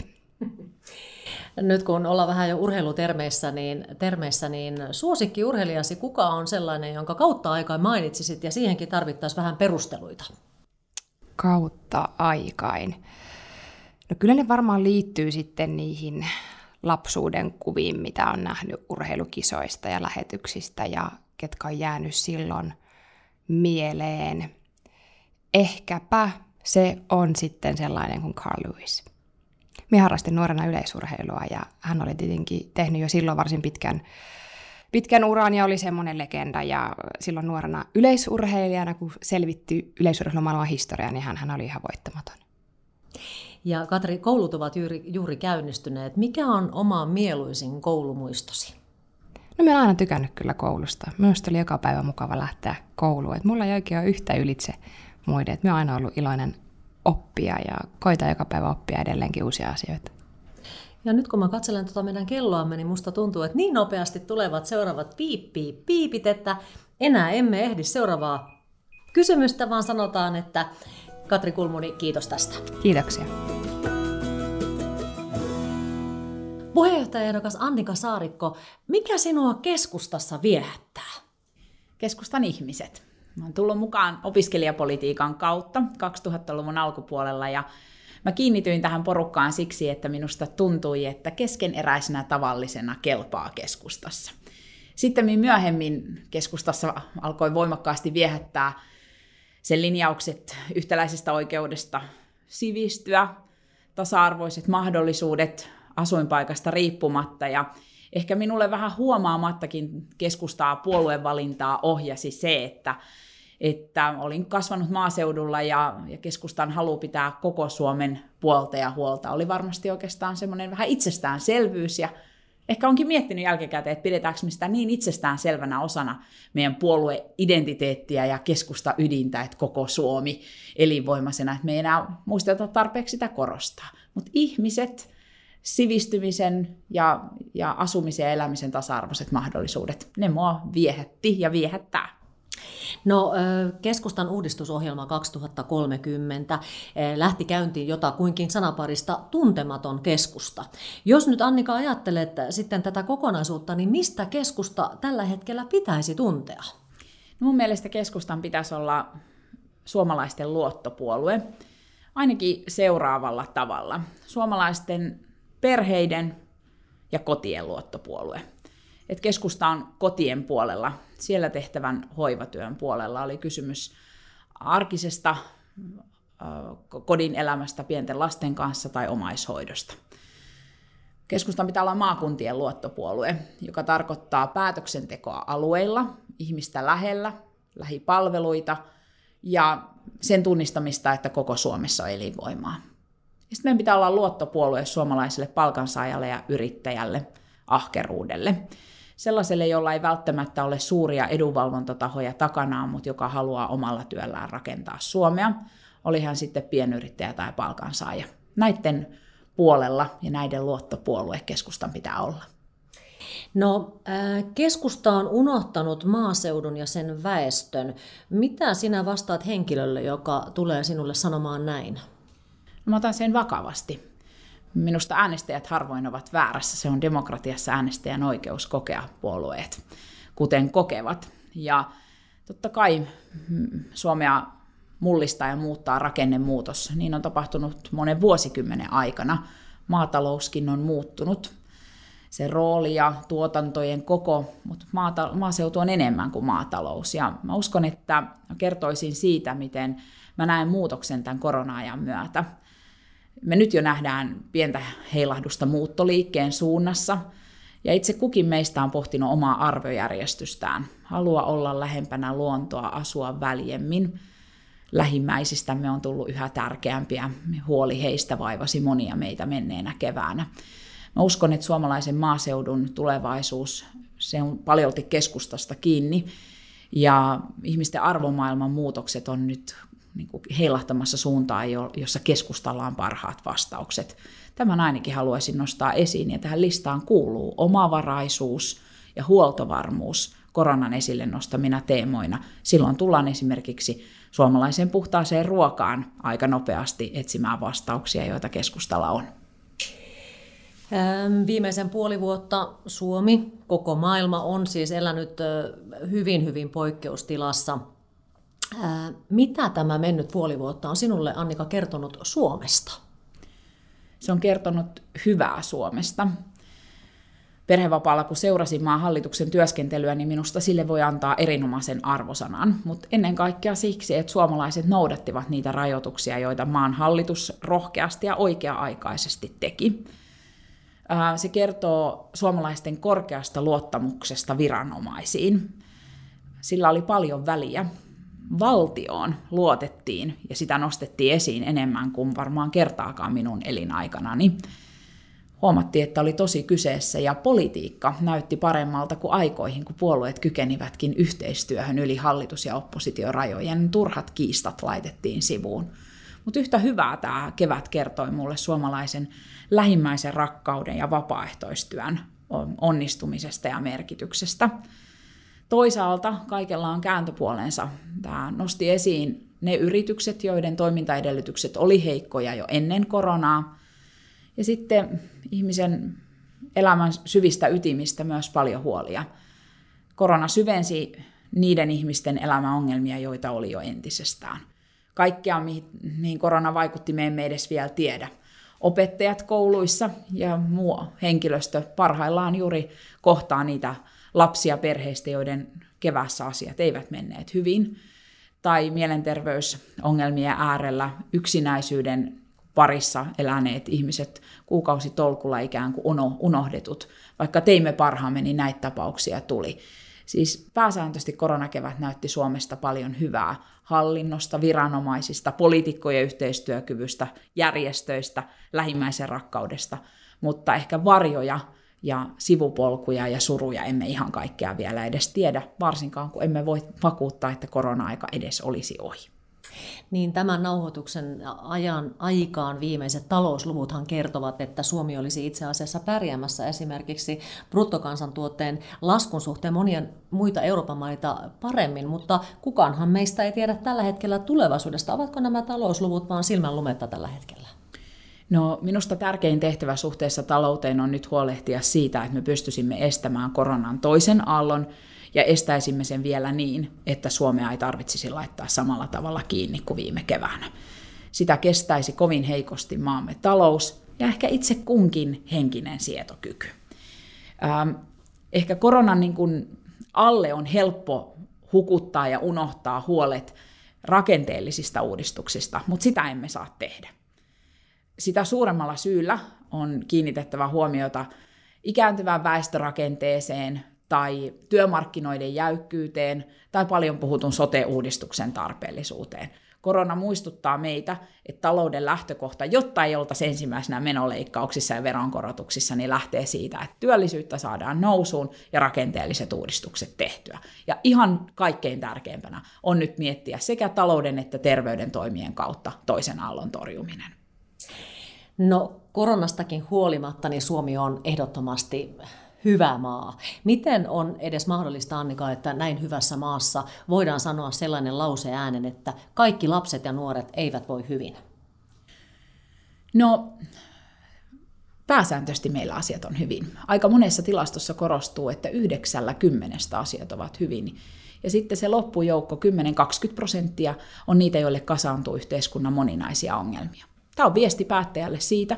Nyt kun ollaan vähän jo urheilutermeissä, niin, termeissä, niin suosikki urheilijasi, kuka on sellainen, jonka kautta aikaa mainitsisit ja siihenkin tarvittaisiin vähän perusteluita? Kautta aikain. No kyllä ne varmaan liittyy sitten niihin lapsuuden kuviin, mitä on nähnyt urheilukisoista ja lähetyksistä ja ketkä on jäänyt silloin mieleen. Ehkäpä se on sitten sellainen kuin Carl Lewis. Minä harrastin nuorena yleisurheilua ja hän oli tietenkin tehnyt jo silloin varsin pitkän, pitkän uran ja oli semmoinen legenda. Ja silloin nuorena yleisurheilijana, kun selvitti yleisurheilumaailman historiaa, niin hän, hän oli ihan voittamaton. Ja Katri, koulut ovat juuri, juuri käynnistyneet. Mikä on oma mieluisin koulumuistosi? No mä oon aina tykännyt kyllä koulusta. Myös oli joka päivä mukava lähteä kouluun. Et mulla ei oikein ole yhtä ylitse muiden. Et mä oon aina ollut iloinen oppia ja koita joka päivä oppia edelleenkin uusia asioita. Ja nyt kun mä katselen tuota meidän kelloamme, niin musta tuntuu, että niin nopeasti tulevat seuraavat piip, piip, piipit, että enää emme ehdi seuraavaa kysymystä, vaan sanotaan, että Katri Kulmuni, kiitos tästä. Kiitoksia. Puheenjohtajaehdokas Annika Saarikko, mikä sinua keskustassa viehättää? Keskustan ihmiset. Mä oon tullut mukaan opiskelijapolitiikan kautta 2000-luvun alkupuolella ja mä kiinnityin tähän porukkaan siksi, että minusta tuntui, että keskeneräisenä tavallisena kelpaa keskustassa. Sitten myöhemmin keskustassa alkoi voimakkaasti viehättää sen linjaukset yhtäläisestä oikeudesta sivistyä, tasa-arvoiset mahdollisuudet asuinpaikasta riippumatta ja ehkä minulle vähän huomaamattakin keskustaa puoluevalintaa ohjasi se, että että olin kasvanut maaseudulla ja, ja keskustan halu pitää koko Suomen puolta ja huolta oli varmasti oikeastaan semmoinen vähän itsestäänselvyys ja ehkä onkin miettinyt jälkikäteen, että pidetäänkö me sitä niin itsestään selvänä osana meidän puolueidentiteettiä ja keskusta ydintä, että koko Suomi elinvoimaisena, että me ei enää muisteta tarpeeksi sitä korostaa. Mutta ihmiset, sivistymisen ja, ja asumisen ja elämisen tasa-arvoiset mahdollisuudet, ne mua viehätti ja viehättää. No, keskustan uudistusohjelma 2030 lähti käyntiin jotakuinkin sanaparista tuntematon keskusta. Jos nyt Annika ajattelet sitten tätä kokonaisuutta, niin mistä keskusta tällä hetkellä pitäisi tuntea? No mun mielestä keskustan pitäisi olla suomalaisten luottopuolue, ainakin seuraavalla tavalla. Suomalaisten perheiden ja kotien luottopuolue. Et keskusta on kotien puolella, siellä tehtävän hoivatyön puolella oli kysymys arkisesta kodin elämästä pienten lasten kanssa tai omaishoidosta. Keskustan pitää olla maakuntien luottopuolue, joka tarkoittaa päätöksentekoa alueilla, ihmistä lähellä, lähipalveluita ja sen tunnistamista, että koko Suomessa on elinvoimaa. Sitten meidän pitää olla luottopuolue suomalaiselle palkansaajalle ja yrittäjälle, ahkeruudelle. Sellaiselle, jolla ei välttämättä ole suuria edunvalvontatahoja takanaan, mutta joka haluaa omalla työllään rakentaa Suomea, oli hän sitten pienyrittäjä tai palkansaaja. Näiden puolella ja näiden luottopuolue keskustan pitää olla. No, keskusta on unohtanut maaseudun ja sen väestön. Mitä sinä vastaat henkilölle, joka tulee sinulle sanomaan näin? Mä otan sen vakavasti. Minusta äänestäjät harvoin ovat väärässä. Se on demokratiassa äänestäjän oikeus kokea puolueet, kuten kokevat. Ja totta kai mm, Suomea mullistaa ja muuttaa rakennemuutos. Niin on tapahtunut monen vuosikymmenen aikana. Maatalouskin on muuttunut. Se rooli ja tuotantojen koko, mutta maata, maaseutu on enemmän kuin maatalous. Ja mä uskon, että kertoisin siitä, miten mä näen muutoksen tämän korona-ajan myötä me nyt jo nähdään pientä heilahdusta muuttoliikkeen suunnassa, ja itse kukin meistä on pohtinut omaa arvojärjestystään. Halua olla lähempänä luontoa, asua väljemmin. Lähimmäisistämme on tullut yhä tärkeämpiä. Huoli heistä vaivasi monia meitä menneenä keväänä. Mä uskon, että suomalaisen maaseudun tulevaisuus, se on paljolti keskustasta kiinni. Ja ihmisten arvomaailman muutokset on nyt niin kuin heilahtamassa suuntaan, jossa keskustalla on parhaat vastaukset. Tämän ainakin haluaisin nostaa esiin, ja tähän listaan kuuluu omavaraisuus ja huoltovarmuus koronan esille nostamina teemoina. Silloin tullaan esimerkiksi suomalaiseen puhtaaseen ruokaan aika nopeasti etsimään vastauksia, joita keskustalla on. Viimeisen puoli vuotta Suomi, koko maailma on siis elänyt hyvin, hyvin poikkeustilassa. Mitä tämä mennyt puoli vuotta on sinulle, Annika, kertonut Suomesta? Se on kertonut hyvää Suomesta. Perhevapaalla, kun seurasin maan hallituksen työskentelyä, niin minusta sille voi antaa erinomaisen arvosanan. Mutta ennen kaikkea siksi, että suomalaiset noudattivat niitä rajoituksia, joita maan hallitus rohkeasti ja oikea-aikaisesti teki. Se kertoo suomalaisten korkeasta luottamuksesta viranomaisiin. Sillä oli paljon väliä. Valtioon luotettiin ja sitä nostettiin esiin enemmän kuin varmaan kertaakaan minun elinaikanani. Huomattiin, että oli tosi kyseessä ja politiikka näytti paremmalta kuin aikoihin, kun puolueet kykenivätkin yhteistyöhön yli hallitus- ja oppositiorajojen. Turhat kiistat laitettiin sivuun. Mutta yhtä hyvää tämä kevät kertoi mulle suomalaisen lähimmäisen rakkauden ja vapaaehtoistyön onnistumisesta ja merkityksestä. Toisaalta kaikella on kääntöpuolensa. Tämä nosti esiin ne yritykset, joiden toimintaedellytykset oli heikkoja jo ennen koronaa. Ja sitten ihmisen elämän syvistä ytimistä myös paljon huolia. Korona syvensi niiden ihmisten elämäongelmia, joita oli jo entisestään. Kaikkea, mihin korona vaikutti, me emme edes vielä tiedä – opettajat kouluissa ja muu henkilöstö parhaillaan juuri kohtaa niitä lapsia perheistä, joiden kevässä asiat eivät menneet hyvin, tai mielenterveysongelmien äärellä yksinäisyyden parissa eläneet ihmiset kuukausitolkulla ikään kuin unohdetut. Vaikka teimme parhaamme, niin näitä tapauksia tuli. Siis pääsääntöisesti koronakevät näytti Suomesta paljon hyvää hallinnosta, viranomaisista, poliitikkojen yhteistyökyvystä, järjestöistä, lähimmäisen rakkaudesta, mutta ehkä varjoja ja sivupolkuja ja suruja emme ihan kaikkea vielä edes tiedä, varsinkaan kun emme voi vakuuttaa, että korona-aika edes olisi ohi. Niin tämän nauhoituksen ajan aikaan viimeiset talousluvuthan kertovat, että Suomi olisi itse asiassa pärjäämässä esimerkiksi bruttokansantuotteen laskun suhteen monien muita Euroopan maita paremmin, mutta kukaanhan meistä ei tiedä tällä hetkellä tulevaisuudesta. Ovatko nämä talousluvut vaan silmänlumetta tällä hetkellä? No, minusta tärkein tehtävä suhteessa talouteen on nyt huolehtia siitä, että me pystyisimme estämään koronan toisen aallon ja estäisimme sen vielä niin, että Suomea ei tarvitsisi laittaa samalla tavalla kiinni kuin viime keväänä. Sitä kestäisi kovin heikosti maamme talous ja ehkä itse kunkin henkinen sietokyky. Ähm, ehkä koronan niin kuin alle on helppo hukuttaa ja unohtaa huolet rakenteellisista uudistuksista, mutta sitä emme saa tehdä. Sitä suuremmalla syyllä on kiinnitettävä huomiota ikääntyvään väestörakenteeseen, tai työmarkkinoiden jäykkyyteen tai paljon puhutun sote-uudistuksen tarpeellisuuteen. Korona muistuttaa meitä, että talouden lähtökohta, jotta ei oltaisi ensimmäisenä menoleikkauksissa ja veronkorotuksissa, niin lähtee siitä, että työllisyyttä saadaan nousuun ja rakenteelliset uudistukset tehtyä. Ja ihan kaikkein tärkeimpänä on nyt miettiä sekä talouden että terveyden toimien kautta toisen aallon torjuminen. No koronastakin huolimatta, niin Suomi on ehdottomasti hyvä maa. Miten on edes mahdollista, Annika, että näin hyvässä maassa voidaan sanoa sellainen lause äänen, että kaikki lapset ja nuoret eivät voi hyvin? No, pääsääntöisesti meillä asiat on hyvin. Aika monessa tilastossa korostuu, että yhdeksällä kymmenestä asiat ovat hyvin. Ja sitten se loppujoukko, 10-20 prosenttia, on niitä, joille kasaantuu yhteiskunnan moninaisia ongelmia. Tämä on viesti päättäjälle siitä,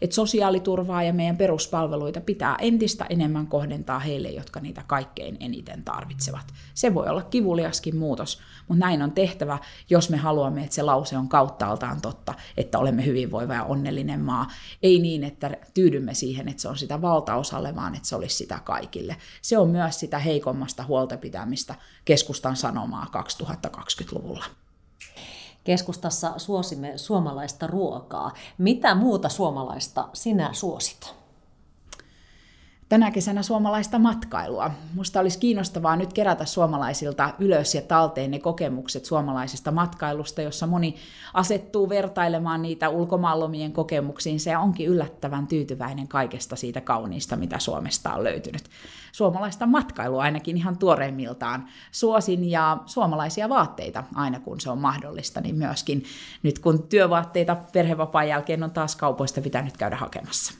että sosiaaliturvaa ja meidän peruspalveluita pitää entistä enemmän kohdentaa heille, jotka niitä kaikkein eniten tarvitsevat. Se voi olla kivuliaskin muutos, mutta näin on tehtävä, jos me haluamme, että se lause on kauttaaltaan totta, että olemme hyvinvoiva ja onnellinen maa. Ei niin, että tyydymme siihen, että se on sitä valtaosalle, vaan että se olisi sitä kaikille. Se on myös sitä heikommasta huolta pitämistä keskustan sanomaa 2020-luvulla. Keskustassa suosimme suomalaista ruokaa. Mitä muuta suomalaista sinä suosit? Tänä kesänä suomalaista matkailua. Musta olisi kiinnostavaa nyt kerätä suomalaisilta ylös ja talteen ne kokemukset suomalaisesta matkailusta, jossa moni asettuu vertailemaan niitä ulkomaanlomien kokemuksiin. Se onkin yllättävän tyytyväinen kaikesta siitä kauniista, mitä Suomesta on löytynyt. Suomalaista matkailua ainakin ihan tuoreimmiltaan suosin ja suomalaisia vaatteita aina kun se on mahdollista, niin myöskin nyt kun työvaatteita perhevapaan jälkeen on taas kaupoista pitänyt käydä hakemassa.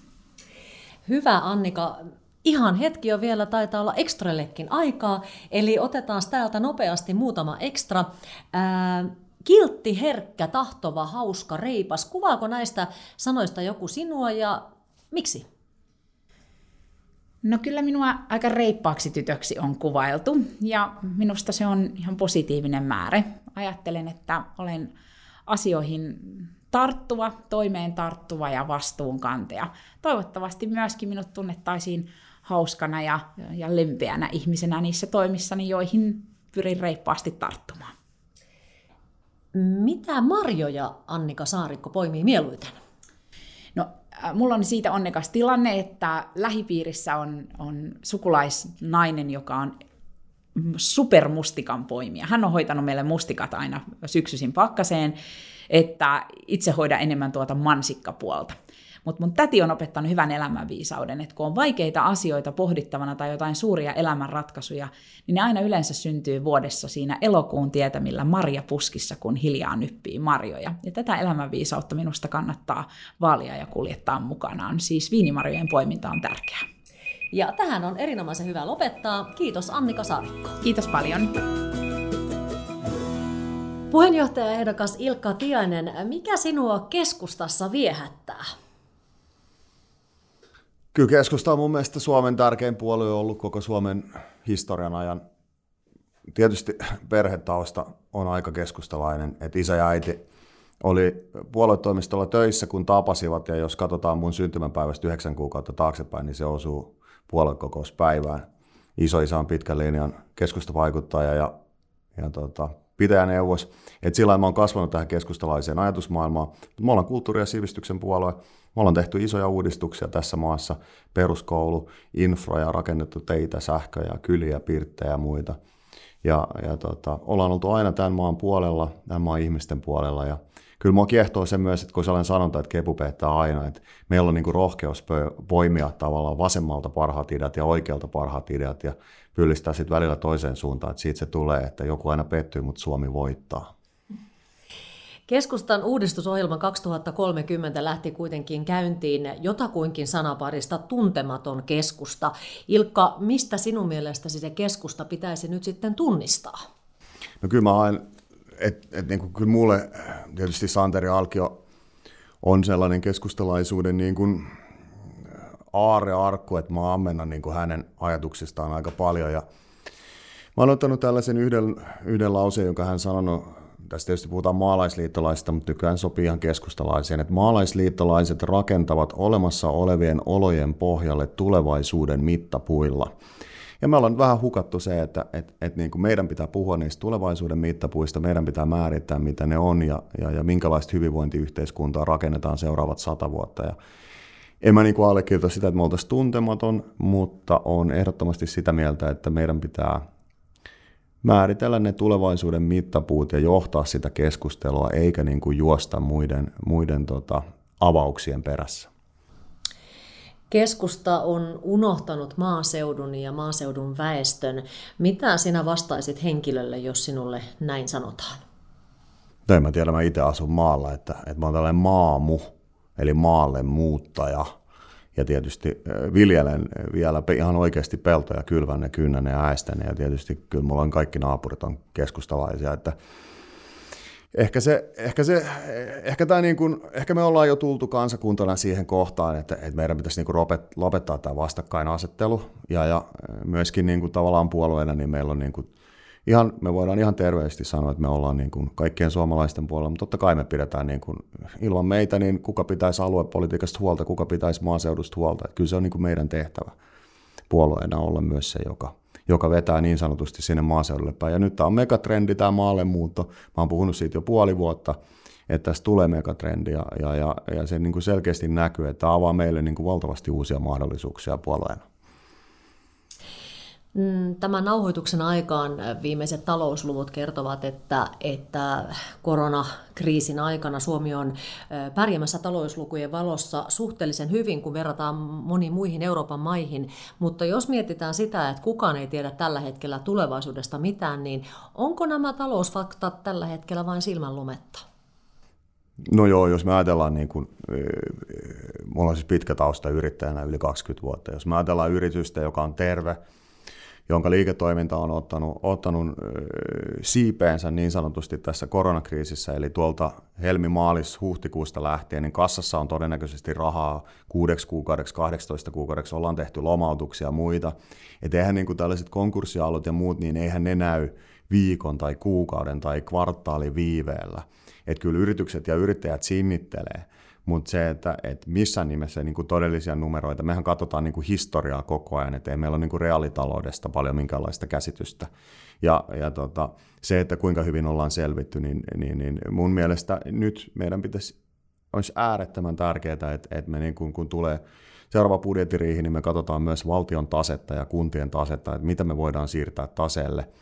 Hyvä Annika. Ihan hetki jo vielä taitaa olla ekstrallekin aikaa, eli otetaan täältä nopeasti muutama ekstra. Ää, kiltti, herkkä, tahtova, hauska, reipas. Kuvaako näistä sanoista joku sinua ja miksi? No kyllä minua aika reippaaksi tytöksi on kuvailtu ja minusta se on ihan positiivinen määrä. Ajattelen, että olen asioihin tarttuva, toimeen tarttuva ja vastuunkantaja. Toivottavasti myöskin minut tunnettaisiin hauskana ja, ja lempeänä ihmisenä niissä toimissani, joihin pyrin reippaasti tarttumaan. Mitä marjoja Annika Saarikko poimii mieluiten? No, äh, mulla on siitä onnekas tilanne, että lähipiirissä on, on sukulaisnainen, joka on supermustikan poimija. Hän on hoitanut meille mustikat aina syksyisin pakkaseen, että itse hoida enemmän tuota mansikkapuolta. Mutta mun täti on opettanut hyvän elämänviisauden, että kun on vaikeita asioita pohdittavana tai jotain suuria elämänratkaisuja, niin ne aina yleensä syntyy vuodessa siinä elokuun tietämillä marjapuskissa, kun hiljaa nyppii marjoja. Ja tätä elämänviisautta minusta kannattaa vaalia ja kuljettaa mukanaan. Siis viinimarjojen poiminta on tärkeää. Ja tähän on erinomaisen hyvä lopettaa. Kiitos Annika Saarikko. Kiitos paljon. Puheenjohtajaehdokas Ilkka Tiainen, mikä sinua keskustassa viehättää? Kyllä keskusta on mun mielestä Suomen tärkein puolue ollut koko Suomen historian ajan. Tietysti perhetausta on aika keskustalainen, että isä ja äiti oli puoluetoimistolla töissä, kun tapasivat, ja jos katsotaan mun syntymäpäivästä yhdeksän kuukautta taaksepäin, niin se osuu puoluekokouspäivään. Isoisä on pitkän linjan keskustavaikuttaja ja, ja tota, pitäjäneuvos. Et sillä mä oon kasvanut tähän keskustalaiseen ajatusmaailmaan. Me ollaan kulttuuri- ja sivistyksen puolue. Me ollaan tehty isoja uudistuksia tässä maassa. Peruskoulu, infra ja rakennettu teitä, sähköjä, kyliä, pirttejä ja muita. Ja, ja tota, ollaan oltu aina tämän maan puolella, tämän maan ihmisten puolella. Ja kyllä mua kiehtoo se myös, että kun sellainen sanonta, että kepu pettää aina, että meillä on niin kuin rohkeus poimia tavallaan vasemmalta parhaat ideat ja oikealta parhaat ideat ja pyllistää sitten välillä toiseen suuntaan, että siitä se tulee, että joku aina pettyy, mutta Suomi voittaa. Keskustan uudistusohjelma 2030 lähti kuitenkin käyntiin jotakuinkin sanaparista tuntematon keskusta. Ilkka, mistä sinun mielestäsi se keskusta pitäisi nyt sitten tunnistaa? No kyllä mä haen, että et, niin kyllä mulle tietysti Santeri Alkio on sellainen keskustalaisuuden niin kuin aarrearkku, että mä ammennan niin kuin hänen ajatuksistaan aika paljon. Ja mä oon ottanut tällaisen yhden, yhden lauseen, jonka hän sanonut, tässä tietysti puhutaan maalaisliittolaisista, mutta nykyään sopii ihan keskustalaiseen, että maalaisliittolaiset rakentavat olemassa olevien olojen pohjalle tulevaisuuden mittapuilla. Ja me ollaan vähän hukattu se, että et, et niin kuin meidän pitää puhua niistä tulevaisuuden mittapuista, meidän pitää määrittää, mitä ne on ja, ja, ja minkälaista hyvinvointiyhteiskuntaa rakennetaan seuraavat sata vuotta. Ja en mä niin kuin allekirjoita sitä, että me oltaisiin tuntematon, mutta on ehdottomasti sitä mieltä, että meidän pitää määritellä ne tulevaisuuden mittapuut ja johtaa sitä keskustelua, eikä niin kuin juosta muiden, muiden tota, avauksien perässä. Keskusta on unohtanut maaseudun ja maaseudun väestön. Mitä sinä vastaisit henkilölle, jos sinulle näin sanotaan? No en mä tiedä, mä itse asun maalla, että, että mä oon tällainen maamu, eli maalle muuttaja. Ja tietysti viljelen vielä ihan oikeasti peltoja, kylvän ne, kynnän ja äästän ja tietysti kyllä mulla on kaikki naapurit on keskustalaisia, että ehkä, se, ehkä, se, ehkä, tämä niin kuin, ehkä me ollaan jo tultu kansakuntana siihen kohtaan, että, että meidän pitäisi niin kuin lopettaa tämä vastakkainasettelu. Ja, ja myöskin niin kuin tavallaan puolueena niin meillä on niin kuin ihan, me voidaan ihan terveesti sanoa, että me ollaan niin kuin kaikkien suomalaisten puolella, mutta totta kai me pidetään niin kuin, ilman meitä, niin kuka pitäisi aluepolitiikasta huolta, kuka pitäisi maaseudusta huolta. Että kyllä se on niin kuin meidän tehtävä puolueena olla myös se, joka, joka vetää niin sanotusti sinne maaseudulle päin. Ja nyt tämä on megatrendi, tämä maallemuutto. Mä oon puhunut siitä jo puoli vuotta, että tässä tulee megatrendi ja, ja, ja, ja se niin kuin selkeästi näkyy, että tämä avaa meille niin kuin valtavasti uusia mahdollisuuksia puolueena. Mm, tämän nauhoituksen aikaan viimeiset talousluvut kertovat, että, että koronakriisin aikana Suomi on pärjäämässä talouslukujen valossa suhteellisen hyvin, kun verrataan moniin muihin Euroopan maihin. Mutta jos mietitään sitä, että kukaan ei tiedä tällä hetkellä tulevaisuudesta mitään, niin onko nämä talousfaktat tällä hetkellä vain silmänlumetta? No joo, jos me ajatellaan, niin kuin, mulla on siis pitkä tausta yrittäjänä yli 20 vuotta, jos me ajatellaan yritystä, joka on terve, jonka liiketoiminta on ottanut, ottanut siipeensä niin sanotusti tässä koronakriisissä, eli tuolta helmi-maalis huhtikuusta lähtien, niin kassassa on todennäköisesti rahaa kuudeksi kuukaudeksi, 18 kuukaudeksi, ollaan tehty lomautuksia ja muita. Että eihän niin kuin tällaiset konkurssiaallot ja muut, niin eihän ne näy viikon tai kuukauden tai kvartaalin viiveellä. Että kyllä yritykset ja yrittäjät sinnittelee. Mutta se, että, että missään nimessä niin kuin todellisia numeroita, mehän katsotaan niin kuin historiaa koko ajan, että ei meillä ole niin kuin reaalitaloudesta paljon minkäänlaista käsitystä. Ja, ja tota, se, että kuinka hyvin ollaan selvitty, niin, niin, niin mun mielestä nyt meidän pitäisi, olisi äärettömän tärkeää, että, että me niin kuin, kun tulee seuraava budjettiriihi, niin me katsotaan myös valtion tasetta ja kuntien tasetta, että mitä me voidaan siirtää taseelle –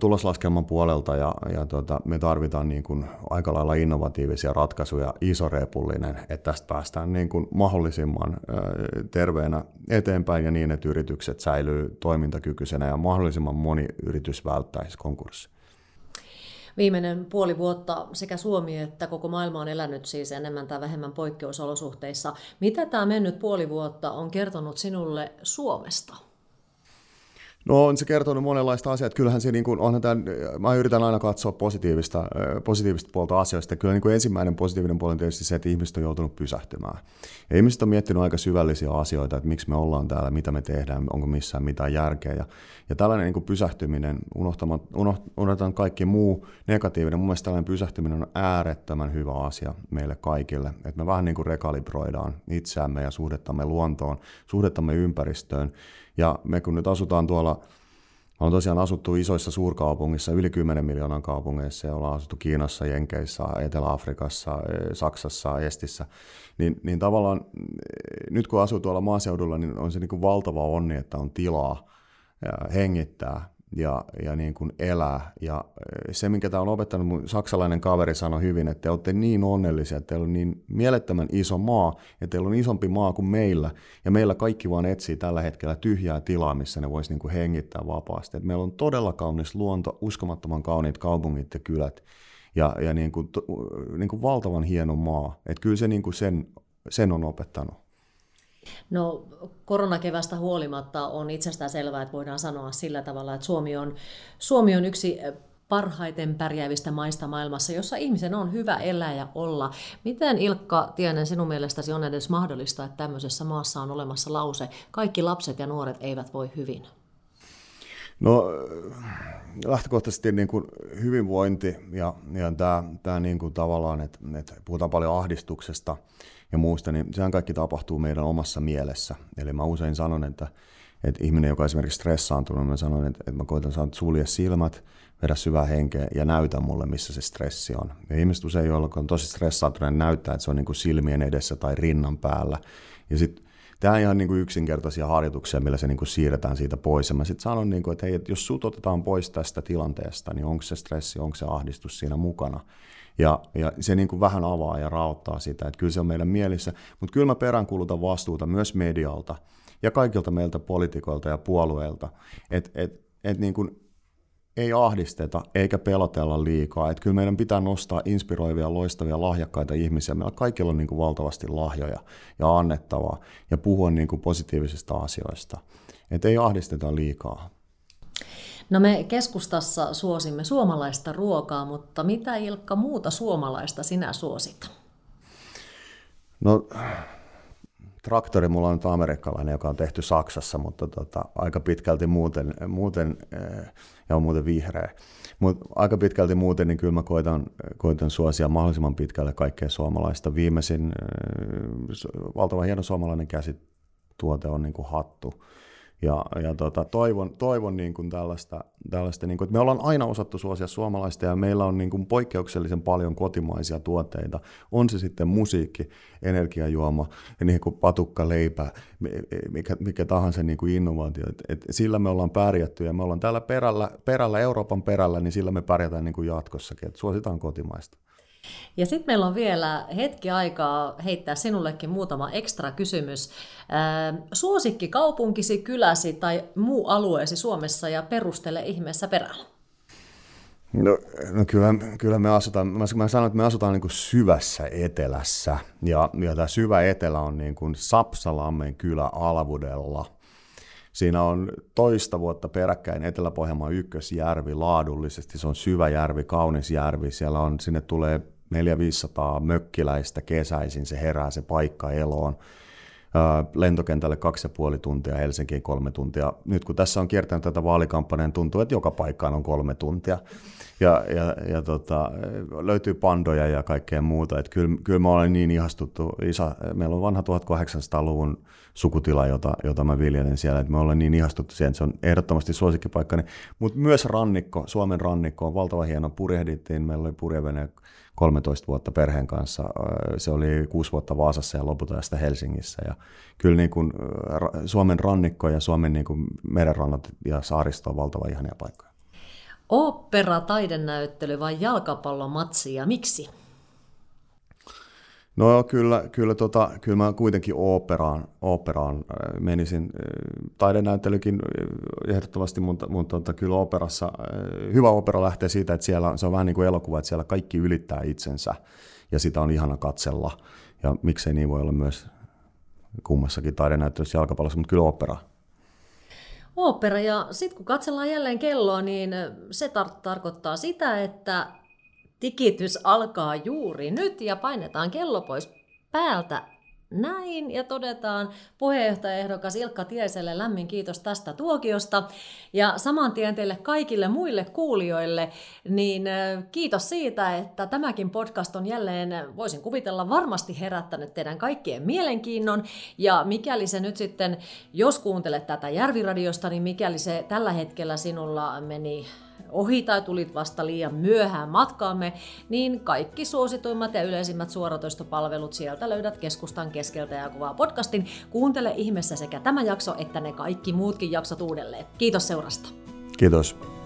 tuloslaskelman puolelta ja, ja tota, me tarvitaan niin kuin aika lailla innovatiivisia ratkaisuja, iso repullinen, että tästä päästään niin kuin mahdollisimman terveenä eteenpäin ja niin, että yritykset säilyy toimintakykyisenä ja mahdollisimman moni yritys välttäisi konkurssi. Viimeinen puoli vuotta sekä Suomi että koko maailma on elänyt siis enemmän tai vähemmän poikkeusolosuhteissa. Mitä tämä mennyt puoli vuotta on kertonut sinulle Suomesta? No on se kertonut monenlaista asiaa, että kyllähän se niin kuin, onhan tämän, mä yritän aina katsoa positiivista, positiivista puolta asioista. Kyllä niin kuin ensimmäinen positiivinen puoli on tietysti se, että ihmiset on joutunut pysähtymään. Ja ihmiset on miettinyt aika syvällisiä asioita, että miksi me ollaan täällä, mitä me tehdään, onko missään mitään järkeä. Ja, ja tällainen niin kuin pysähtyminen, unohtamaan kaikki muu negatiivinen, mun mielestä tällainen pysähtyminen on äärettömän hyvä asia meille kaikille. Että me vähän niin kuin rekalibroidaan itseämme ja suhdettamme luontoon, suhdettamme ympäristöön ja me kun nyt asutaan tuolla, on tosiaan asuttu isoissa suurkaupungissa, yli 10 miljoonan kaupungeissa, ja ollaan asuttu Kiinassa, Jenkeissä, Etelä-Afrikassa, e, Saksassa, Estissä, niin, niin tavallaan e, nyt kun asuu tuolla maaseudulla, niin on se niin kuin valtava onni, että on tilaa hengittää ja, ja niin kuin elää. Ja eh, se, minkä tämä on opettanut, mun saksalainen kaveri sanoi hyvin, että te olette niin onnellisia, että teillä on niin mielettömän iso maa, ja teillä on isompi maa kuin meillä, ja meillä kaikki vaan etsii tällä hetkellä tyhjää tilaa, missä ne voisi niin kuin hengittää vapaasti. Et meillä on todella kaunis luonto, uskomattoman kauniit kaupungit ja kylät, ja, ja niin kuin, niin kuin valtavan hieno maa. Että kyllä se niin kuin sen, sen on opettanut. No koronakevästä huolimatta on itsestään selvää, että voidaan sanoa sillä tavalla, että Suomi on, Suomi on yksi parhaiten pärjäävistä maista maailmassa, jossa ihmisen on hyvä elää ja olla. Miten Ilkka Tienen sinun mielestäsi on edes mahdollista, että tämmöisessä maassa on olemassa lause, kaikki lapset ja nuoret eivät voi hyvin? No lähtökohtaisesti niin kuin hyvinvointi ja, ja tämä, tämä niin kuin tavallaan, että, että puhutaan paljon ahdistuksesta ja muusta, niin sehän kaikki tapahtuu meidän omassa mielessä. Eli mä usein sanon, että, että ihminen, joka on esimerkiksi stressaantunut, mä sanon, että, että mä koitan saada sulje silmät, vedä syvää henkeä ja näytä mulle, missä se stressi on. Ja ihmiset usein, joilla on tosi stressaantunut, näyttää, että se on niin kuin silmien edessä tai rinnan päällä. Ja sitten Tämä on ihan niin kuin yksinkertaisia harjoituksia, millä se niin kuin siirretään siitä pois. Ja mä sitten sanon, niin kuin, että hei, jos sut otetaan pois tästä tilanteesta, niin onko se stressi, onko se ahdistus siinä mukana. Ja, ja se niin kuin vähän avaa ja rauttaa sitä, että kyllä se on meidän mielissä. Mutta kyllä mä peräänkuulutan vastuuta myös medialta ja kaikilta meiltä poliitikoilta ja puolueilta, että et, et niin kuin ei ahdisteta eikä pelotella liikaa. Että kyllä meidän pitää nostaa inspiroivia, loistavia, lahjakkaita ihmisiä. Meillä kaikilla on niin kuin valtavasti lahjoja ja annettavaa ja puhua niin kuin positiivisista asioista. Että ei ahdisteta liikaa. No me keskustassa suosimme suomalaista ruokaa, mutta mitä Ilkka muuta suomalaista sinä suosit? No traktori mulla on nyt amerikkalainen, joka on tehty Saksassa, mutta tota, aika pitkälti muuten, muuten eh, ja on muuten vihreä. Mutta aika pitkälti muuten, niin kyllä mä koitan, koitan suosia mahdollisimman pitkälle kaikkea suomalaista. Viimeisin äh, valtavan hieno suomalainen käsituote on niin kuin hattu, Ja, ja tota, toivon, toivon niin kuin tällaista, tällaista niin kuin, että me ollaan aina osattu suosia suomalaista ja meillä on niin kuin poikkeuksellisen paljon kotimaisia tuotteita. On se sitten musiikki, energiajuoma, niin kuin patukka, leipä, mikä, mikä tahansa niin kuin innovaatio. Et, et sillä me ollaan pärjätty ja me ollaan täällä perällä, perällä, Euroopan perällä, niin sillä me pärjätään niin kuin jatkossakin. Et suositaan kotimaista. Ja sitten meillä on vielä hetki aikaa heittää sinullekin muutama ekstra kysymys. suosikki kaupunkisi, kyläsi tai muu alueesi Suomessa ja perustele ihmeessä perällä. No, no kyllä, kyllä me asutaan, mä, sanon, että me asutaan niin kuin syvässä etelässä, ja, ja tämä syvä etelä on niin kuin Sapsalammen kylä Alvudella. Siinä on toista vuotta peräkkäin Etelä-Pohjanmaan ykkösjärvi laadullisesti. Se on syvä järvi, kaunis järvi. Siellä on, sinne tulee 400-500 mökkiläistä kesäisin. Se herää se paikka eloon. Lentokentälle kaksi ja puoli tuntia, Helsinkiin kolme tuntia. Nyt kun tässä on kiertänyt tätä vaalikampanjan, tuntuu, että joka paikkaan on kolme tuntia. Ja, ja, ja tota, löytyy pandoja ja kaikkea muuta. Että kyllä, kyllä mä olen niin ihastuttu. Isä, meillä on vanha 1800-luvun sukutila, jota, jota mä viljelen siellä. Että me ollaan niin ihastuttu siihen, että se on ehdottomasti suosikkipaikka. Mutta myös rannikko, Suomen rannikko on valtava hieno. Purjehdittiin, meillä oli purjevene 13 vuotta perheen kanssa. Se oli kuusi vuotta Vaasassa ja lopulta sitä Helsingissä. Ja kyllä niin kuin Suomen rannikko ja Suomen niin kuin merenrannat ja saaristo on valtavan ihania paikkoja. Opera, taidenäyttely vai jalkapallomatsi ja miksi? No kyllä, kyllä, tota, kyllä mä kuitenkin operaan, operaan äh, menisin. Äh, taidenäyttelykin äh, ehdottomasti, mutta, mutta tota, kyllä operassa, hyvä opera lähtee siitä, että siellä se on vähän niin kuin elokuva, että siellä kaikki ylittää itsensä ja sitä on ihana katsella. Ja miksei niin voi olla myös kummassakin taidenäyttelyssä jalkapallossa, mutta kyllä opera. Opera, ja sitten kun katsellaan jälleen kelloa, niin se tar- tarkoittaa sitä, että Tikitys alkaa juuri nyt ja painetaan kello pois päältä näin ja todetaan puheenjohtajaehdokas Ilkka Tieselle lämmin kiitos tästä tuokiosta. Ja saman tien teille kaikille muille kuulijoille, niin kiitos siitä, että tämäkin podcast on jälleen, voisin kuvitella, varmasti herättänyt teidän kaikkien mielenkiinnon. Ja mikäli se nyt sitten, jos kuuntelet tätä Järviradiosta, niin mikäli se tällä hetkellä sinulla meni ohi tai tulit vasta liian myöhään matkaamme, niin kaikki suosituimmat ja yleisimmät suoratoistopalvelut sieltä löydät keskustan keskeltä ja kuvaa podcastin. Kuuntele ihmeessä sekä tämä jakso että ne kaikki muutkin jaksot uudelleen. Kiitos seurasta. Kiitos.